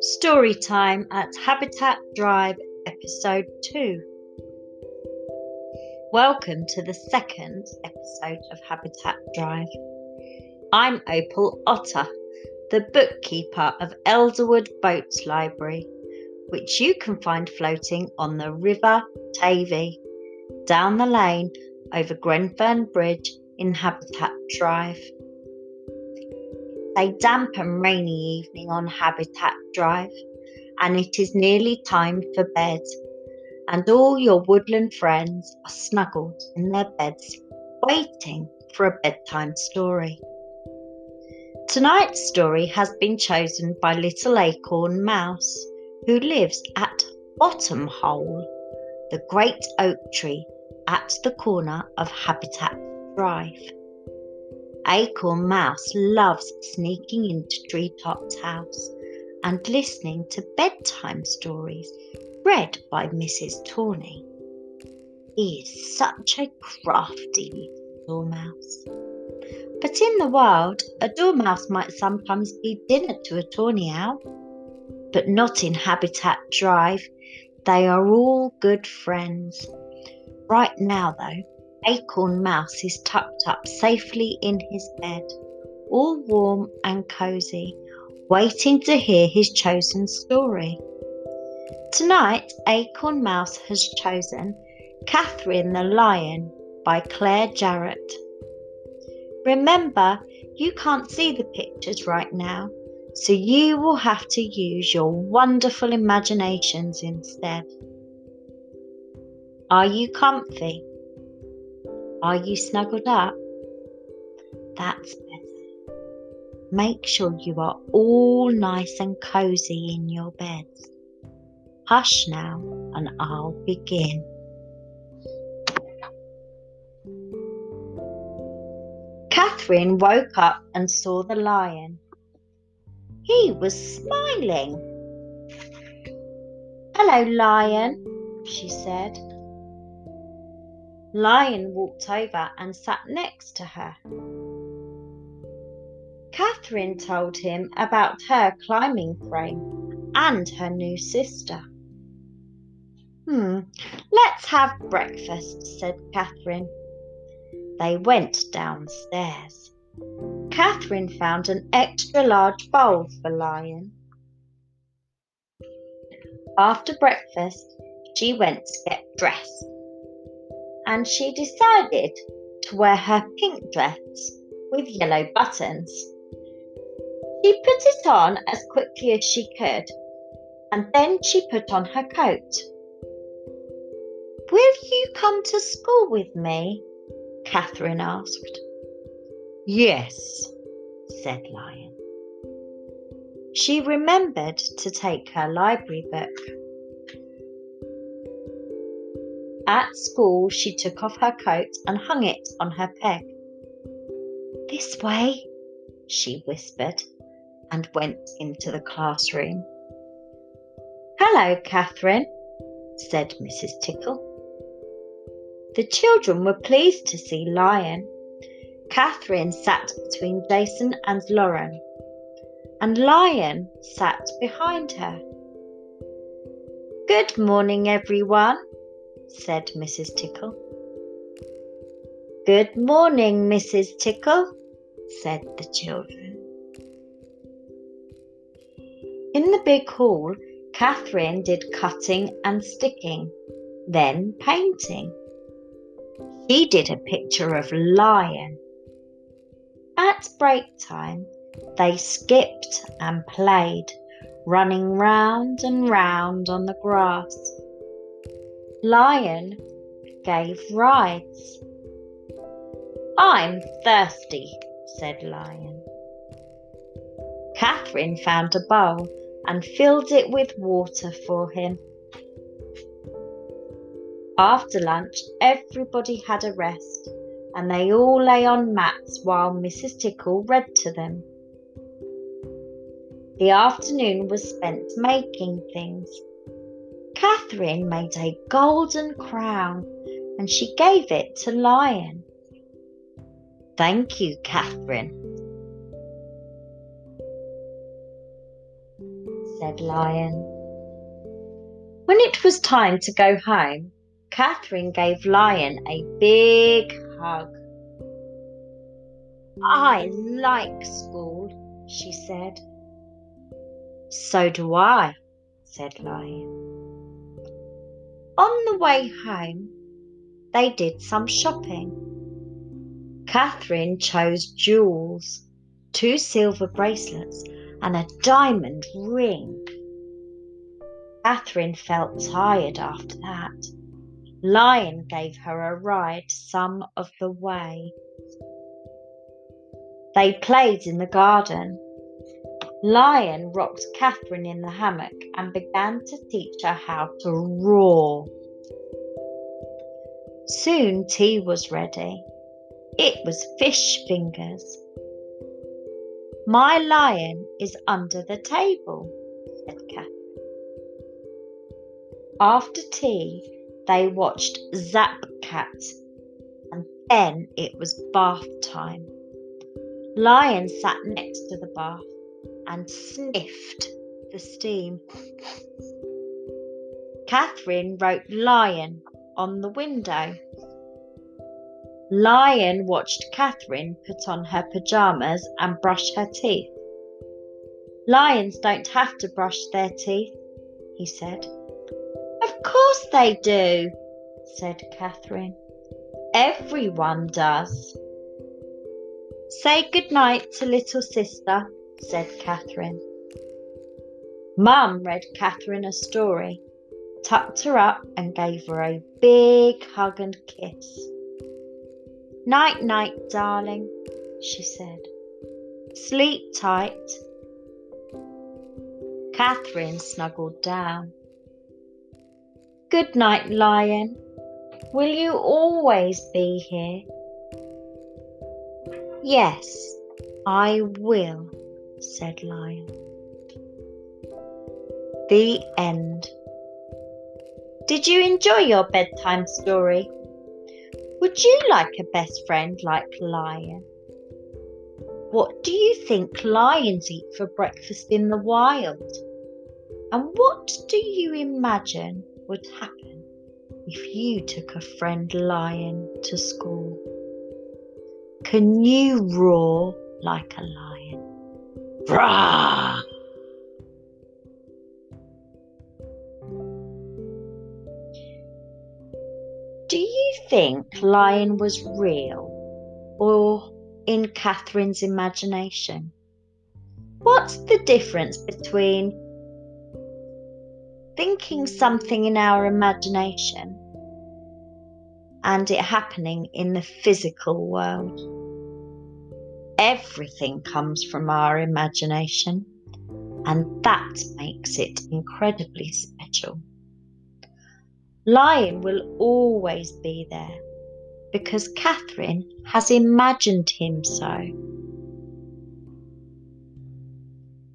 Story time at Habitat Drive, Episode 2. Welcome to the second episode of Habitat Drive. I'm Opal Otter, the bookkeeper of Elderwood Boats Library, which you can find floating on the River Tavy, down the lane over Grenfern Bridge in Habitat Drive a damp and rainy evening on Habitat Drive, and it is nearly time for bed, and all your woodland friends are snuggled in their beds, waiting for a bedtime story. Tonight's story has been chosen by Little Acorn Mouse, who lives at Bottom Hole, the great oak tree at the corner of Habitat Drive. Acorn Mouse loves sneaking into Treetop's house and listening to bedtime stories read by Mrs. Tawny. He is such a crafty little dormouse. But in the wild, a dormouse might sometimes be dinner to a tawny owl. But not in Habitat Drive. They are all good friends. Right now, though, Acorn Mouse is tucked up safely in his bed, all warm and cosy, waiting to hear his chosen story. Tonight, Acorn Mouse has chosen Catherine the Lion by Clare Jarrett. Remember, you can't see the pictures right now, so you will have to use your wonderful imaginations instead. Are you comfy? Are you snuggled up? That's better. Make sure you are all nice and cozy in your beds. Hush now, and I'll begin. Catherine woke up and saw the lion. He was smiling. Hello, lion, she said. Lion walked over and sat next to her. Catherine told him about her climbing frame and her new sister. Hmm, let's have breakfast, said Catherine. They went downstairs. Catherine found an extra large bowl for Lion. After breakfast, she went to get dressed and she decided to wear her pink dress with yellow buttons. She put it on as quickly as she could, and then she put on her coat. Will you come to school with me? Catherine asked. Yes, said Lion. She remembered to take her library book. At school, she took off her coat and hung it on her peg. This way, she whispered and went into the classroom. Hello, Catherine, said Mrs. Tickle. The children were pleased to see Lion. Catherine sat between Jason and Lauren, and Lion sat behind her. Good morning, everyone, said Mrs. Tickle. Good morning, Mrs. Tickle, said the children. In the big hall, Catherine did cutting and sticking, then painting. She did a picture of Lion. At break time, they skipped and played, running round and round on the grass. Lion gave rides. I'm thirsty, said Lion. Catherine found a bowl and filled it with water for him. After lunch, everybody had a rest and they all lay on mats while Mrs. Tickle read to them. The afternoon was spent making things Catherine made a golden crown and she gave it to Lion. Thank you, Catherine, said Lion. When it was time to go home, Catherine gave Lion a big hug. I like school, she said. So do I, said Lion. On the way home, they did some shopping. Catherine chose jewels, two silver bracelets, and a diamond ring. Catherine felt tired after that. Lion gave her a ride some of the way. They played in the garden. Lion rocked Catherine in the hammock and began to teach her how to roar. Soon tea was ready. It was fish fingers. My lion is under the table, said Catherine. After tea, they watched Zap Cat, and then it was bath time. Lion sat next to the bath and sniffed the steam. Catherine wrote Lion on the window. Lion watched Catherine put on her pyjamas and brush her teeth. Lions don't have to brush their teeth, he said. Of course they do, said Catherine. Everyone does. Say good night to little sister, said Catherine. Mum read Catherine a story, tucked her up, and gave her a big hug and kiss. Night, night, darling, she said. Sleep tight. Catherine snuggled down. Good night, Lion. Will you always be here? Yes, I will, said Lion. The end. Did you enjoy your bedtime story? Would you like a best friend like Lion? What do you think lions eat for breakfast in the wild? And what do you imagine would happen if you took a friend lion to school? Can you roar like a lion? Rah! Do you think Lion was real or in Catherine's imagination? What's the difference between thinking something in our imagination and it happening in the physical world. Everything comes from our imagination, and that makes it incredibly special. Lion will always be there because Catherine has imagined him so.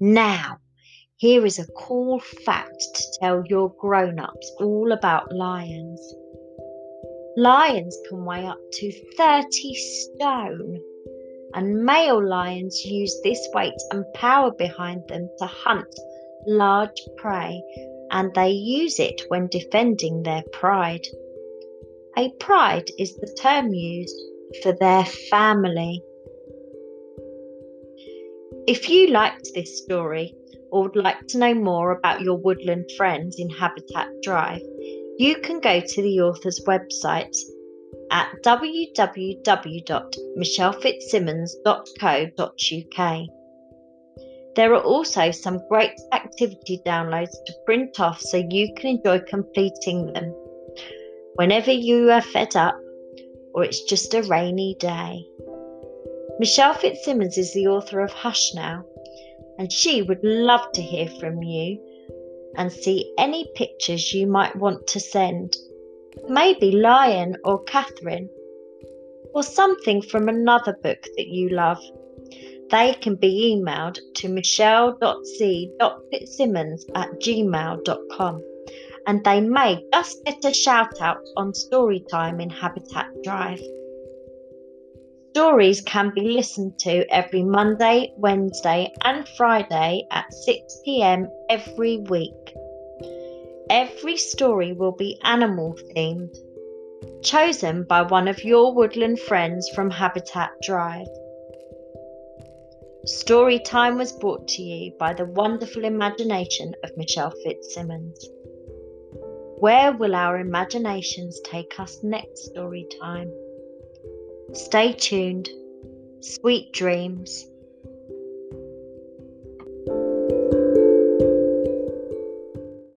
Now, here is a cool fact to tell your grown ups all about lions. Lions can weigh up to 30 stone, and male lions use this weight and power behind them to hunt large prey, and they use it when defending their pride. A pride is the term used for their family. If you liked this story or would like to know more about your woodland friends in Habitat Drive, you can go to the author's website at www.michellefitzsimmons.co.uk. There are also some great activity downloads to print off so you can enjoy completing them whenever you are fed up or it's just a rainy day. Michelle Fitzsimmons is the author of Hush Now, and she would love to hear from you and see any pictures you might want to send. Maybe Lion or Catherine, or something from another book that you love. They can be emailed to michelle.c.fitzsimmons at gmail.com and they may just get a shout out on Storytime in Habitat Drive. Stories can be listened to every Monday, Wednesday, and Friday at 6 pm every week. Every story will be animal themed, chosen by one of your woodland friends from Habitat Drive. Storytime was brought to you by the wonderful imagination of Michelle Fitzsimmons. Where will our imaginations take us next story time? Stay tuned. Sweet dreams.